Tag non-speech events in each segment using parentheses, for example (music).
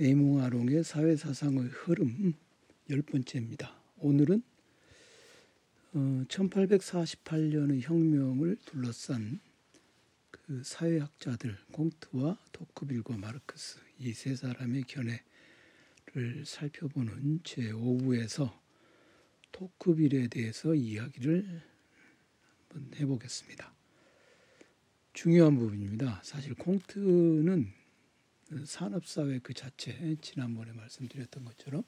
네이몽아롱의 사회사상의 흐름 열 번째입니다. 오늘은 어, 1848년의 혁명을 둘러싼 그 사회학자들 공트와 토크빌과 마르크스 이 세 사람의 견해를 살펴보는 제 5부에서 토크빌에 대해서 이야기를 한번 해보겠습니다. 중요한 부분입니다. 사실 콩트는 산업사회 그 자체, 지난번에 말씀드렸던 것처럼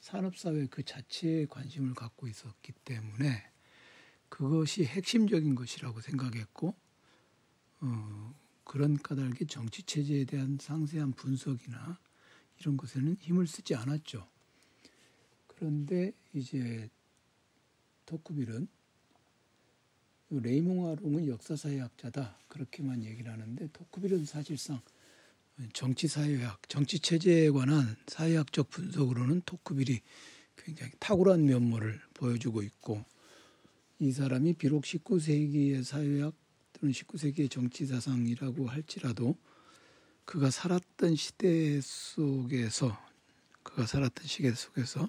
산업사회 그 자체에 관심을 갖고 있었기 때문에 그것이 핵심적인 것이라고 생각했고, 어, 그런 까닭에 정치 체제에 대한 상세한 분석이나 이런 것에는 힘을 쓰지 않았죠. 그런데 이제 토크빌은 레이몽 아롱은 역사사회학자다 그렇게만 얘기를 하는데 토크빌은 사실상 정치사회학, 정치체제에 관한 사회학적 분석으로는 토크빌이 굉장히 탁월한 면모를 보여주고 있고 이 사람이 비록 19세기의 사회학 또는 19세기의 정치사상이라고 할지라도 그가 살았던 시대 속에서 그가 살았던 시대 속에서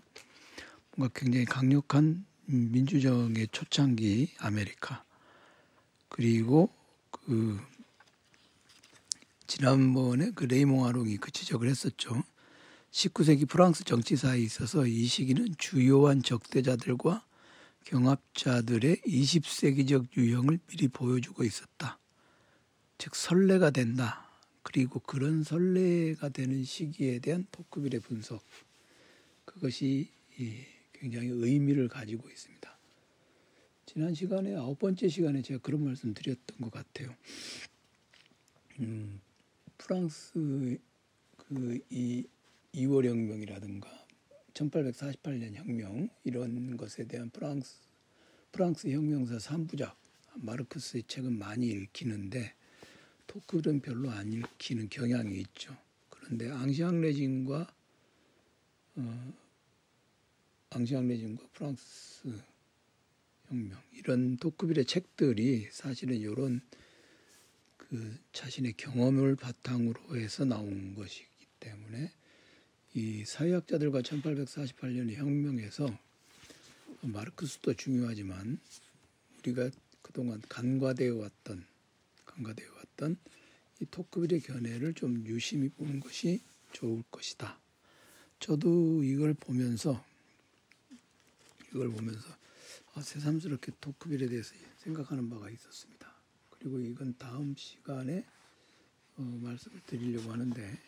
뭔가 굉장히 강력한 민주정의 초창기 아메리카 그리고 그 지난번에 그 레이몽 아롱이 그 지적을 했었죠. 19세기 프랑스 정치사에 있어서 이 시기는 주요한 적대자들과 경합자들의 20세기적 유형을 미리 보여주고 있었다. 즉 선례가 된다. 그리고 그런 선례가 되는 시기에 대한 토크빌의 분석 그것이 굉장히 의미를 가지고 있습니다. 지난 시간에 아홉 번째 시간에 제가 그런 말씀 드렸던 것 같아요. 음, 프랑스 그이 2월 혁명이라든가 1848년 혁명 이런 것에 대한 프랑스 프랑스 혁명사 3부작 마르크스의 책은 많이 읽히는데 토크는 별로 안 읽히는 경향이 있죠. 그런데 앙시앙 레진과 어, 앙시앙 레진과 프랑스 혁명 이런 토크빌의 책들이 사실은 이런 그 자신의 경험을 바탕으로 해서 나온 것이기 때문에 이 사회학자들과 1848년의 혁명에서 마르크스도 중요하지만 우리가 그동안 간과되어 왔던 간과되어 왔던 이 토크빌의 견해를 좀 유심히 보는 것이 좋을 것이다. 저도 이걸 보면서 이걸 보면서 아, 새삼스럽게 토크빌에 대해서 생각하는 바가 있었습니다. 그리고 이건 다음 시간에 어, 말씀을 드리려고 하는데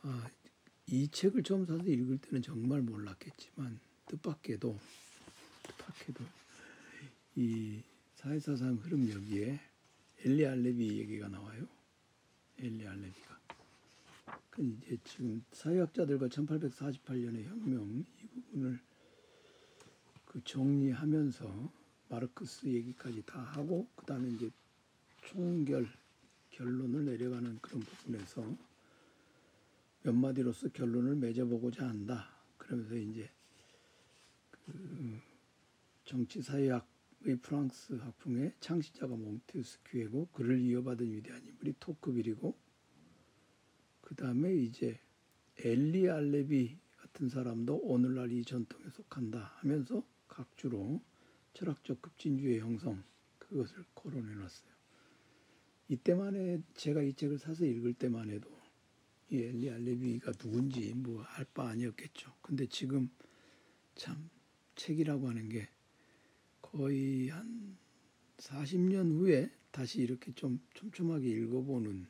아, 이 책을 처음 사서 읽을 때는 정말 몰랐겠지만 뜻밖에도 뜻밖에도 이 사회사상 흐름 여기에 엘리 알레비 얘기가 나와요. 엘리 알레비가. 그 이제 지금 사회학자들과 1848년의 혁명 이 부분을 그 정리하면서 마르크스 얘기까지 다 하고 그 다음에 이제 총결 결론을 내려가는 그런 부분에서 몇 마디로서 결론을 맺어보고자 한다. 그러면서 이제 그 정치사회학의 프랑스 학풍의 창시자가 몽테스큐이고 그를 이어받은 위대한 인물이 토크빌이고 그 다음에 이제 엘리 알레비 같은 사람도 오늘날 이 전통에 속한다 하면서 각주로 철학적 급진주의 형성 그것을 거론해 놨어요. 이때만 해 제가 이 책을 사서 읽을 때만 해도 이 엘리 알레비가 누군지 뭐 알 바 아니었겠죠. 근데 지금 참 책이라고 하는 게 거의 한 40년 후에 다시 이렇게 좀 촘촘하게 읽어보는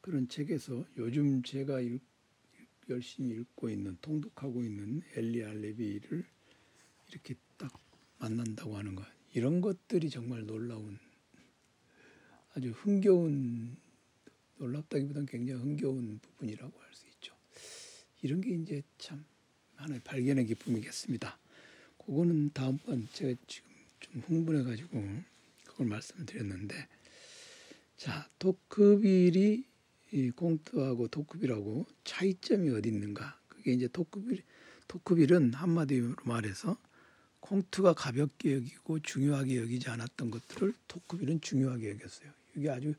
그런 책에서 요즘 제가 읽, 열심히 읽고 있는 통독하고 있는 엘리 알레비를 이렇게 딱 만난다고 하는 것 이런 것들이 정말 놀라운 아주 흥겨운 놀랍다기보다는 굉장히 흥겨운 부분이라고 할 수 있죠. 이런 게 이제 참 하나의 발견의 기쁨이겠습니다. 그거는 다음번 제가 지금 좀 흥분해 가지고 그걸 말씀을 드렸는데 자 토크빌이 이 공트하고 토크빌하고 차이점이 어디 있는가? 그게 이제 토크빌 토크빌은 한마디로 말해서 콩트가 가볍게 여기고 중요하게 여기지 않았던 것들을 토크빌은 중요하게 여겼어요. 이게 아주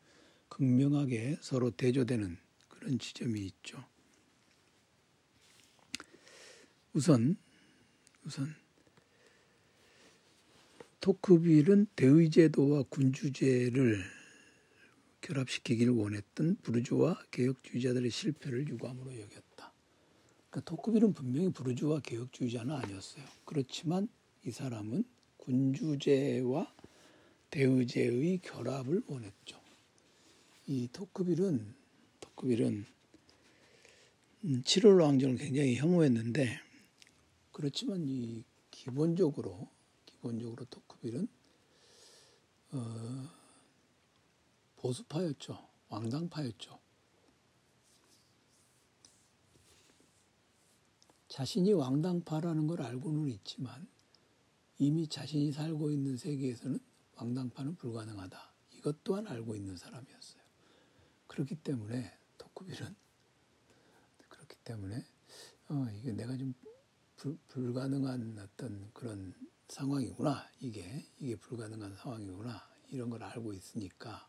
극명하게 서로 대조되는 그런 지점이 있죠. 우선 우선 토크빌은 대의제도와 군주제를 결합시키기를 원했던 부르주아 개혁주의자들의 실패를 유감으로 여겼다. 그러니까 토크빌은 분명히 부르주아 개혁주의자는 아니었어요. 그렇지만 이 사람은 군주제와 대의제의 결합을 원했죠. 이 토크빌은 토크빌은 7월 음, 왕정을 굉장히 혐오했는데 그렇지만 이 기본적으로 기본적으로 토크빌은 어, 보수파였죠. 왕당파였죠. 자신이 왕당파라는 걸 알고는 있지만 이미 자신이 살고 있는 세계에서는 왕당파는 불가능하다. 이것 또한 알고 있는 사람이었어요. 그렇기 때문에 토크빌은 그렇기 때문에 어, 이게 내가 좀 불, 불가능한 어떤 그런 상황이구나. 이게 이게 불가능한 상황이구나. 이런 걸 알고 있으니까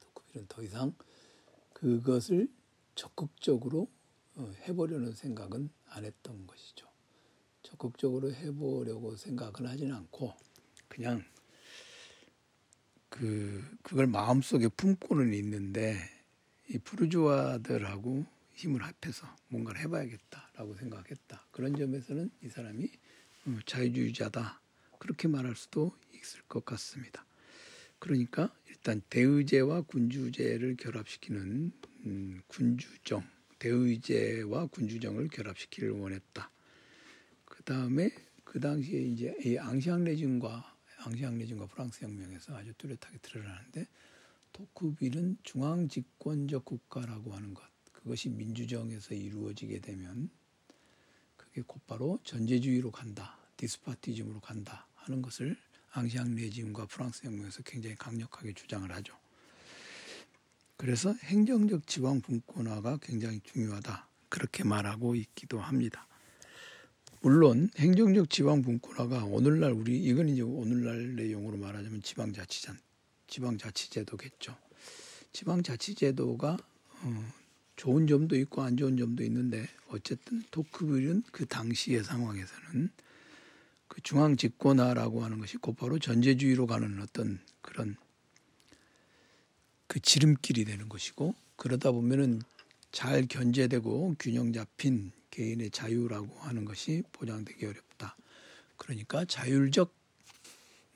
토크빌은 더 이상 그것을 적극적으로 어, 해보려는 생각은 안 했던 것이죠. 적극적으로 해보려고 생각은 하진 않고 그냥 그 그걸 마음속에 품고는 있는데 이 푸르주아들하고 힘을 합해서 뭔가를 해봐야겠다라고 생각했다. 그런 점에서는 이 사람이 어, 자유주의자다 그렇게 말할 수도 있을 것 같습니다. 그러니까 일단 대의제와 군주제를 결합시키는 음, 군주정, 대의제와 군주정을 결합시키를 원했다. 그 다음에 그 당시에 이제 이 앙시앙 레진과 앙시앙 레진과 프랑스 혁명에서 아주 뚜렷하게 드러나는데 토크빌은 중앙 집권적 국가라고 하는 것 그것이 민주정에서 이루어지게 되면 그게 곧바로 전제주의로 간다, 디스파티즘으로 간다 하는 것을 앙시앙 레짐과 프랑스 혁명에서 굉장히 강력하게 주장을 하죠. 그래서 행정적 지방 분권화가 굉장히 중요하다. 그렇게 말하고 있기도 합니다. 물론 행정적 지방 분권화가 오늘날 우리 이건 이제 오늘날의 용어로 말하자면 지방자치제 지방자치제도겠죠. 지방자치제도가 어, 좋은 점도 있고 안 좋은 점도 있는데 어쨌든 토크빌은 그 당시의 상황에서는 그 중앙 집권화라고 하는 것이 곧바로 전제주의로 가는 어떤 그런 그 지름길이 되는 것이고 그러다 보면은 잘 견제되고 균형 잡힌 개인의 자유라고 하는 것이 보장되기 어렵다. 그러니까 자율적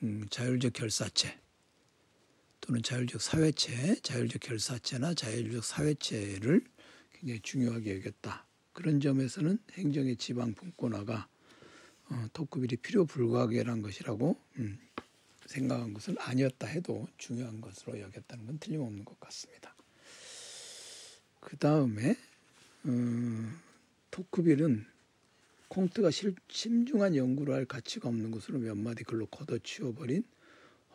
음, 자율적 결사체 또는 자율적 사회체, 자율적 결사체나 자율적 사회체를 굉장히 중요하게 여겼다. 그런 점에서는 행정의 지방 분권화가 어, 토크빌이 필요 불가하게란 것이라고 음, 생각한 것은 아니었다 해도 중요한 것으로 여겼다는 건 틀림없는 것 같습니다. 그 다음에 음, 토크빌은 콩트가 실, 심중한 연구를 할 가치가 없는 것으로 몇 마디 글로 걷어치워버린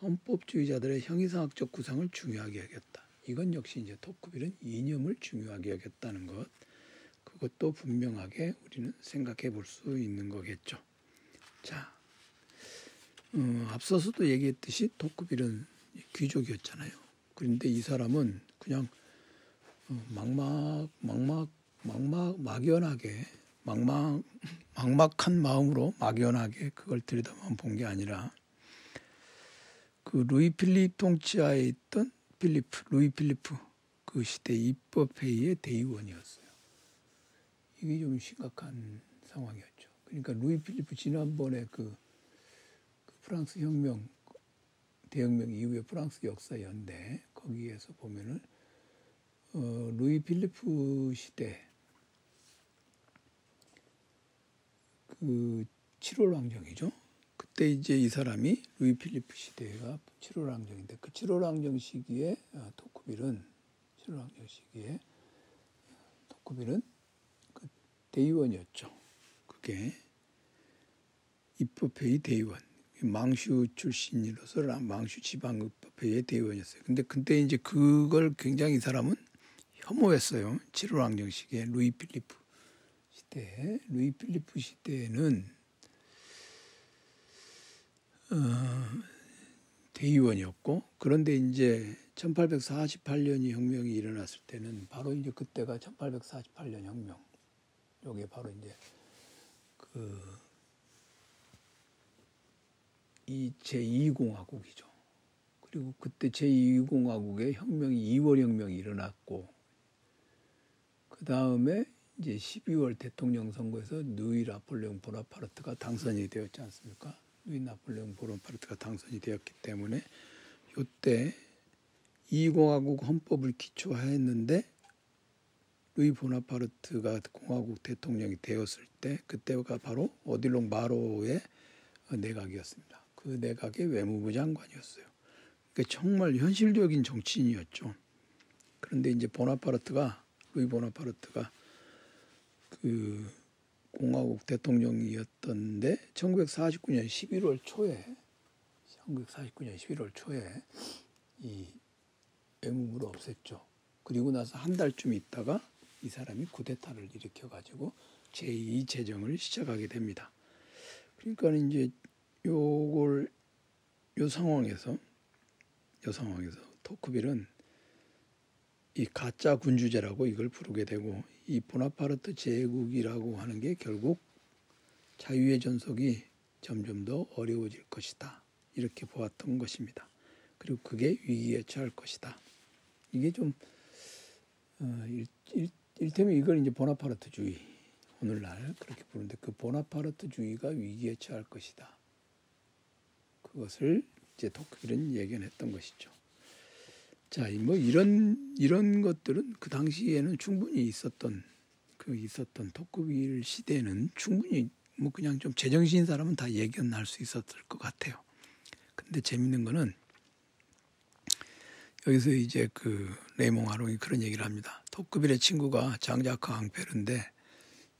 헌법주의자들의 형이상학적 구상을 중요하게 여겼다. 이건 역시 이제 토크빌은 이념을 중요하게 여겼다는 것. 그것도 분명하게 우리는 생각해 볼 수 있는 거겠죠. 자, 어, 앞서서도 얘기했듯이 토크빌은 귀족이었잖아요. 그런데 이 사람은 그냥 어, 막막 막막 막막 막연하게 막막 막막한 마음으로 막연하게 그걸 들여다만 본 게 아니라 그 루이 필립 통치하에 있던 필리프 루이 필리프 그 시대 입법회의의 대의원이었어요. 이게 좀 심각한 상황이었죠. 그러니까 루이 필리프 지난번에 그, 그 프랑스 혁명 대혁명 이후의 프랑스 역사 연대 거기에서 보면은 어, 루이 필리프 시대 그 7월 왕정이죠. 그때 이제 이 사람이 루이 필리프 시대가 7월 왕정인데 그 7월 왕정 시기에 어, 토크빌은 7월 왕정 시기에 토크빌은 그 대의원이었죠. 그게 입법회의 대의원 망슈 출신이로서 망슈 지방법회의 대의원이었어요. 근데 그때 이제 그걸 굉장히 이 사람은 혐오했어요. 7월 왕정 시기에 루이 필리프 시대 루이 필리프 시대는 어, 대의원이었고 그런데 이제 1848년이 혁명이 일어났을 때는 바로 이제 그때가 1848년 혁명. 요게 바로 이제 그 이 제2공화국이죠. 그리고 그때 제2공화국의 혁명이 2월 혁명이 일어났고 그 다음에 이제 12월 대통령 선거에서 누이 나폴레옹 보나파르트가 당선이 되었지 않습니까? 누이 나폴레옹 보나파르트가 당선이 되었기 때문에 요때 2공화국 헌법을 기초화했는데 루이 보나파르트가 공화국 대통령이 되었을 때 그때가 바로 어딜롱 마로의 내각이었습니다. 그 내각의 외무부 장관이었어요. 그러니까 정말 현실적인 정치인이었죠. 그런데 이제 보나파르트가 루이 보나파르트가 그 공화국 대통령이었던데 1949년 11월 초에 1949년 11월 초에 이 외무부를 없앴죠. 그리고 나서 한 달쯤 있다가 이 사람이 쿠데타를 일으켜 가지고 제2 재정을 시작하게 됩니다. 그러니까 이제 요걸 요 상황에서 요 상황에서 토크빌은 이 가짜 군주제라고 이걸 부르게 되고 이 보나파르트 제국이라고 하는 게 결국 자유의 전속이 점점 더 어려워질 것이다. 이렇게 보았던 것입니다. 그리고 그게 위기에 처할 것이다. 이게 좀 어, 일, 일, 일테면 이걸 이제 보나파르트주의 오늘날 그렇게 부르는데 그 보나파르트주의가 위기에 처할 것이다. 그것을 이제 토크빌은 예견했던 것이죠. 자, 뭐 이런 이런 것들은 그 당시에는 충분히 있었던 그 있었던 토크빌 시대는 충분히 뭐 그냥 좀 제정신인 사람은 다 예견할 수 있었을 것 같아요. 근데 재밌는 거는 여기서 이제 그 레이몽 아롱이 그런 얘기를 합니다. 토크빌의 친구가 장자크 앙페르인데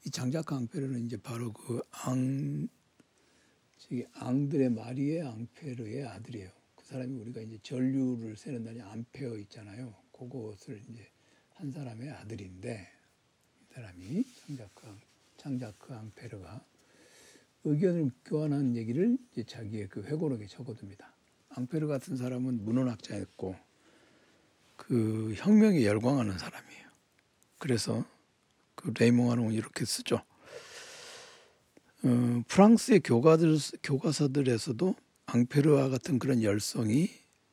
이 장자크 앙페르는 이제 바로 그 앙 저기 앙드레 마리의 앙페르의 아들이에요. 그 사람이 우리가 이제 전류를 세는 날이 암페어 있잖아요. 그것을 이제 한 사람의 아들인데 이 사람이 장자크 장자크 앙페르가 의견을 교환한 얘기를 이제 자기의 그 회고록에 적어둡니다. 앙페르 같은 사람은 문헌학자였고 그 혁명에 열광하는 사람이에요. 그래서 그 레이몽아는 이렇게 쓰죠. 어, 프랑스의 교가들, 교과서들에서도 앙페르와 같은 그런 열성이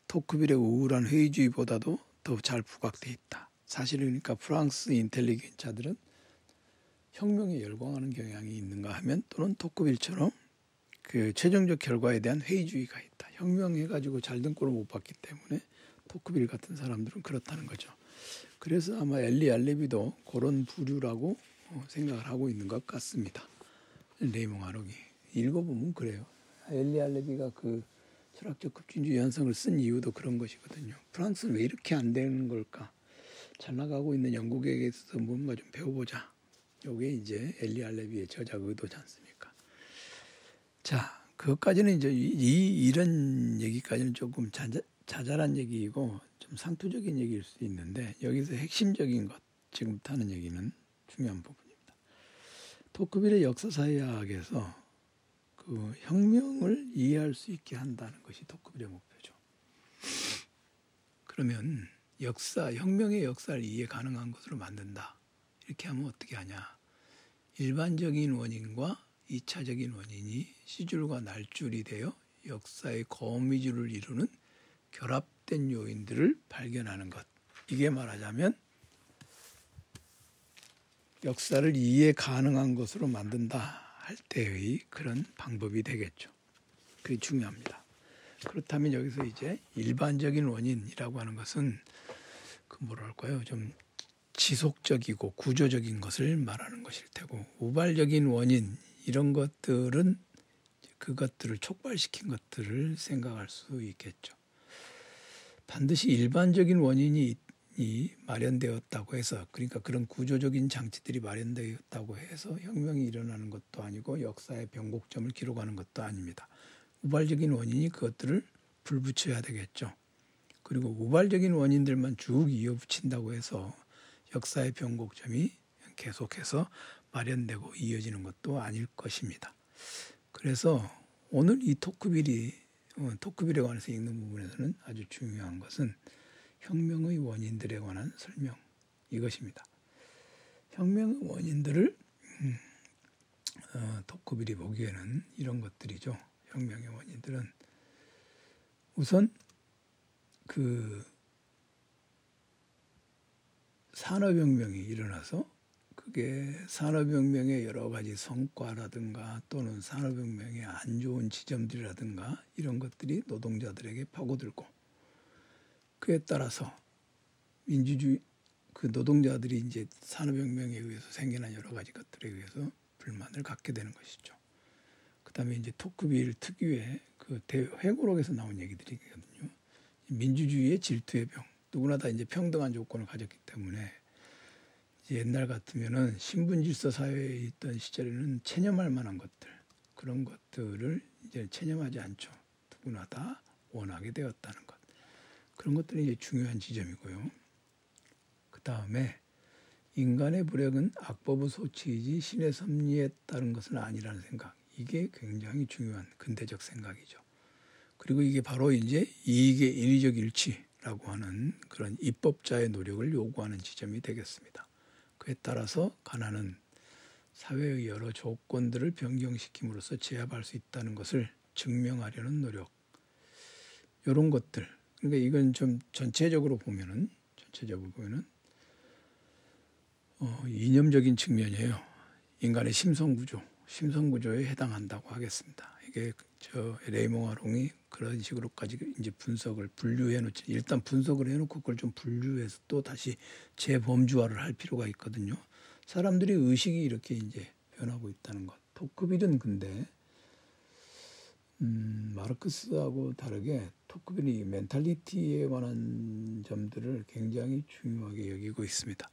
토크빌의 우울한 회의주의보다도 더 잘 부각돼 있다. 사실은 그러니까 프랑스 인텔리겐차들은 혁명에 열광하는 경향이 있는가 하면 또는 토크빌처럼 그 최종적 결과에 대한 회의주의가 있다. 혁명해가지고 잘된 꼴을 못 봤기 때문에 토크빌 같은 사람들은 그렇다는 거죠. 그래서 아마 엘리 알레비도 그런 부류라고 어, 생각을 하고 있는 것 같습니다. 레이몽 아록이 읽어보면 그래요. 엘리 알레비가 그 철학적 급진주의 현상을 쓴 이유도 그런 것이거든요. 프랑스는 왜 이렇게 안 되는 걸까? 잘 나가고 있는 영국에게서 뭔가 좀 배워보자. 요게 이제 엘리 알레비의 저작 의도지 않습니까? 자, 그것까지는 이제 이, 이런 얘기까지는 조금 자자, 자잘한 얘기이고 좀 상투적인 얘기일 수 있는데 여기서 핵심적인 것 지금부터 하는 얘기는 중요한 부분입니다. 토크빌의 역사사회학에서 그 혁명을 이해할 수 있게 한다는 것이 토크빌의 목표죠. 그러면 역사, 혁명의 역사를 이해 가능한 것으로 만든다. 이렇게 하면 어떻게 하냐? 일반적인 원인과 이차적인 원인이 시줄과 날줄이 되어 역사의 거미줄을 이루는 결합된 요인들을 발견하는 것. 이게 말하자면 역사를 이해 가능한 것으로 만든다 할 때의 그런 방법이 되겠죠. 그게 중요합니다. 그렇다면 여기서 이제 일반적인 원인이라고 하는 것은 그 뭐랄까요? 좀 지속적이고 구조적인 것을 말하는 것일 테고 우발적인 원인 이런 것들은 그것들을 촉발시킨 것들을 생각할 수 있겠죠. 반드시 일반적인 원인이 마련되었다고 해서 그러니까 그런 구조적인 장치들이 마련되었다고 해서 혁명이 일어나는 것도 아니고 역사의 변곡점을 기록하는 것도 아닙니다. 우발적인 원인이 그것들을 불붙여야 되겠죠. 그리고 우발적인 원인들만 쭉 이어붙인다고 해서 역사의 변곡점이 계속해서 마련되고 이어지는 것도 아닐 것입니다. 그래서 오늘 이 토크빌이 어, 토크빌에 관해서 읽는 부분에서는 아주 중요한 것은 혁명의 원인들에 관한 설명 이것입니다. 혁명의 원인들을 음, 어, 토크빌이 보기에는 이런 것들이죠. 혁명의 원인들은 우선 그 산업혁명이 일어나서 그게 산업혁명의 여러 가지 성과라든가 또는 산업혁명의 안 좋은 지점들이라든가 이런 것들이 노동자들에게 파고들고 그에 따라서 민주주의 그 노동자들이 이제 산업혁명에 의해서 생겨난 여러 가지 것들에 의해서 불만을 갖게 되는 것이죠. 그다음에 이제 토크빌 특유의 그 회고록에서 나온 얘기들이거든요. 민주주의의 질투의 병. 누구나 다 이제 평등한 조건을 가졌기 때문에 옛날 같으면은 신분 질서 사회에 있던 시절에는 체념할 만한 것들 그런 것들을 이제 체념하지 않죠. 누구나 다 원하게 되었다는 것. 그런 것들이 이제 중요한 지점이고요. 그 다음에 인간의 불행은 악법의 소치이지 신의 섭리에 따른 것은 아니라는 생각. 이게 굉장히 중요한 근대적 생각이죠. 그리고 이게 바로 이제 이익의 인위적 일치라고 하는 그런 입법자의 노력을 요구하는 지점이 되겠습니다. 그에 따라서 가난은 사회의 여러 조건들을 변경시킴으로써 제압할 수 있다는 것을 증명하려는 노력. 이런 것들. 그러니까 이건 좀 전체적으로 보면은 전체적으로 보면은 어, 이념적인 측면이에요. 인간의 심성 구조, 심성 구조에 해당한다고 하겠습니다. 이게 저 레이몽 아롱이 그런 식으로까지 이제 분석을 분류해 놓지 일단 분석을 해 놓고 그걸 좀 분류해서 또 다시 재범주화를 할 필요가 있거든요. 사람들이 의식이 이렇게 이제 변하고 있다는 것. 토크빌은 근데 음, 마르크스하고 다르게 토크빌이 멘탈리티에 관한 점들을 굉장히 중요하게 여기고 있습니다.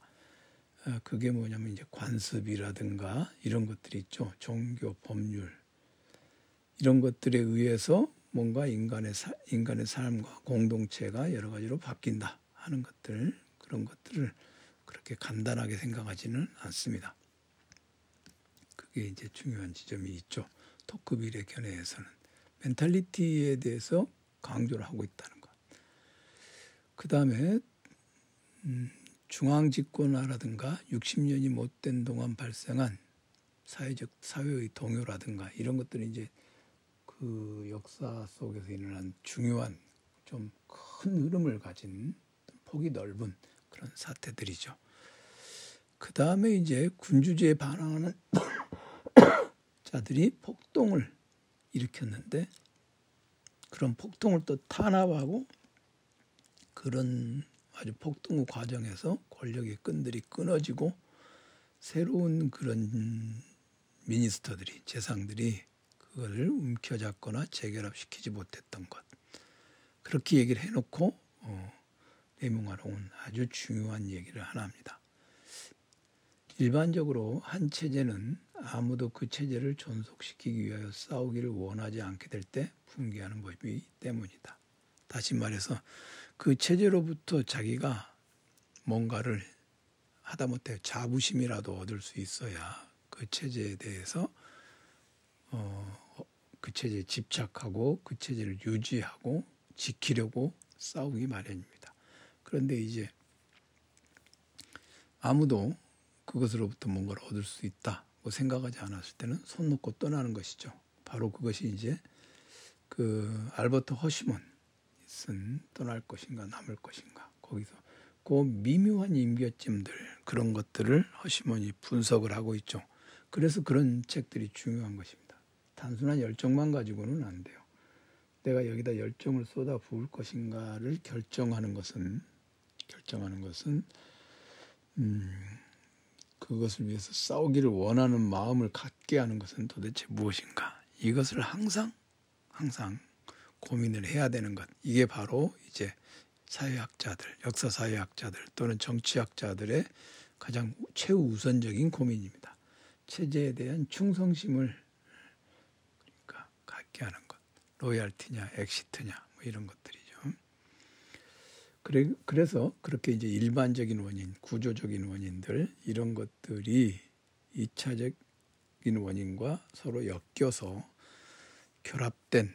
아, 그게 뭐냐면 이제 관습이라든가 이런 것들이 있죠. 종교, 법률 이런 것들에 의해서 뭔가 인간의 사, 인간의 삶과 공동체가 여러 가지로 바뀐다 하는 것들 그런 것들을 그렇게 간단하게 생각하지는 않습니다. 그게 이제 중요한 지점이 있죠. 토크빌의 견해에서는 멘탈리티에 대해서 강조를 하고 있다는 것. 그 다음에 음, 중앙집권화라든가 60년이 못된 동안 발생한 사회적 사회의 동요라든가 이런 것들이 이제 그 역사 속에서 일어난 중요한 좀 큰 흐름을 가진 폭이 넓은 그런 사태들이죠. 그 다음에 이제 군주제에 반항하는 (coughs) 자들이 폭동을 일으켰는데 그런 폭동을 또 탄압하고 그런 아주 폭동 후 과정에서 권력의 끈들이 끊어지고 새로운 그런 미니스터들이 재상들이 그거를 움켜잡거나 재결합시키지 못했던 것 그렇게 얘기를 해놓고 어, 레몽아롱은 아주 중요한 얘기를 하나 합니다. 일반적으로 한 체제는 아무도 그 체제를 존속시키기 위하여 싸우기를 원하지 않게 될 때 붕괴하는 법이기 때문이다. 다시 말해서 그 체제로부터 자기가 뭔가를 하다못해 자부심이라도 얻을 수 있어야 그 체제에 대해서 어, 그 체제에 집착하고 그 체제를 유지하고 지키려고 싸우기 마련입니다. 그런데 이제 아무도 그것으로부터 뭔가를 얻을 수 있다고 생각하지 않았을 때는 손 놓고 떠나는 것이죠. 바로 그것이 이제 그 알버트 허시몬 쓴 떠날 것인가 남을 것인가 거기서 그 미묘한 임계점들 그런 것들을 허시몬이 분석을 하고 있죠. 그래서 그런 책들이 중요한 것입니다. 단순한 열정만 가지고는 안 돼요. 내가 여기다 열정을 쏟아 부을 것인가를 결정하는 것은 결정하는 것은 음, 그것을 위해서 싸우기를 원하는 마음을 갖게 하는 것은 도대체 무엇인가? 이것을 항상 항상 고민을 해야 되는 것. 이게 바로 이제 사회학자들, 역사 사회학자들 또는 정치학자들의 가장 최우선적인 고민입니다. 체제에 대한 충성심을 그러니까 갖게 하는 것. loyalty냐, exit냐, 뭐 이런 것들이죠. 그래, 그래서 그렇게 이제 일반적인 원인, 구조적인 원인들, 이런 것들이 이차적인 원인과 서로 엮여서 결합된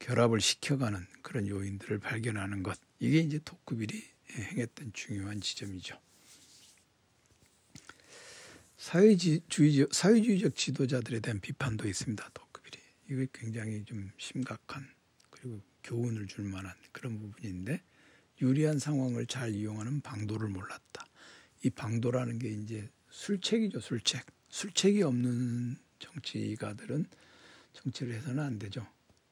결합을 시켜가는 그런 요인들을 발견하는 것 이게 이제 토크빌이 행했던 중요한 지점이죠. 사회주의적, 사회주의적 지도자들에 대한 비판도 있습니다. 토크빌이 이게 굉장히 좀 심각한 그리고 교훈을 줄 만한 그런 부분인데 유리한 상황을 잘 이용하는 방도를 몰랐다. 이 방도라는 게 이제 술책이죠, 술책. 술책이 없는 정치가들은 정치를 해서는 안 되죠.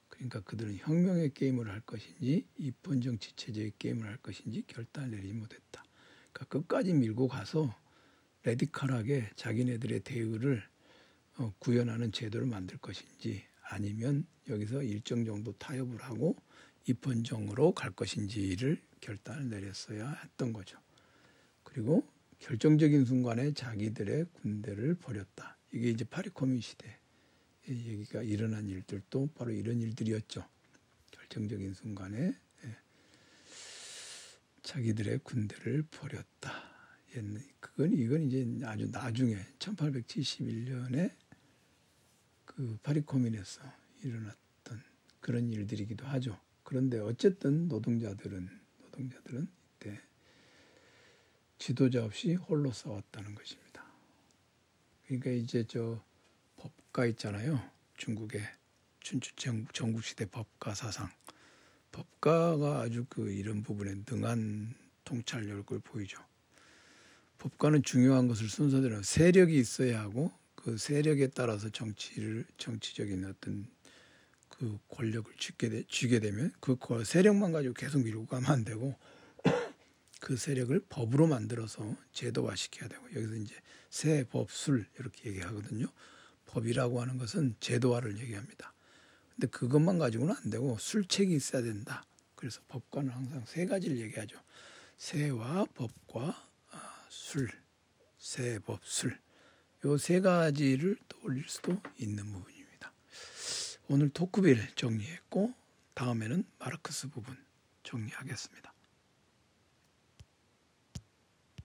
그러니까 그들은 혁명의 게임을 할 것인지 입헌 정치 체제의 게임을 할 것인지 결단을 내리지 못했다. 그러니까 끝까지 밀고 가서 레디컬하게 자기네들의 대의를 어, 구현하는 제도를 만들 것인지 아니면 여기서 일정 정도 타협을 하고 입헌정으로 갈 것인지를 결단을 내렸어야 했던 거죠. 그리고 결정적인 순간에 자기들의 군대를 버렸다. 이게 이제 파리 코민 시대 얘기가 일어난 일들도 바로 이런 일들이었죠. 결정적인 순간에 예. 자기들의 군대를 버렸다. 그건 이건 이제 아주 나중에 1871년에 그 파리 코민에서 일어났던 그런 일들이기도 하죠. 그런데 어쨌든 노동자들은 노동자들은 이때 지도자 없이 홀로 싸웠다는 것입니다. 그러니까 이제 저 법가 있잖아요. 중국의 춘추 전국 시대 법가 사상. 법가가 아주 그 이런 부분에 능한 통찰력을 보이죠. 법가는 중요한 것을 순서대로 세력이 있어야 하고 그 세력에 따라서 정치를 정치적인 어떤 그 권력을 쥐게, 되, 쥐게 되면 그 세력만 가지고 계속 밀고 가면 안 되고 (coughs) 그 세력을 법으로 만들어서 제도화 시켜야 되고 여기서 이제 세, 법, 술 이렇게 얘기하거든요. 법이라고 하는 것은 제도화를 얘기합니다. 근데 그것만 가지고는 안 되고 술책이 있어야 된다. 그래서 법과는 항상 세 가지를 얘기하죠. 세와 법과 아, 술, 세, 법, 술. 요 세 가지를 떠올릴 수도 있는 부분입니다. 오늘 토크빌 정리했고 다음에는 마르크스 부분 정리하겠습니다.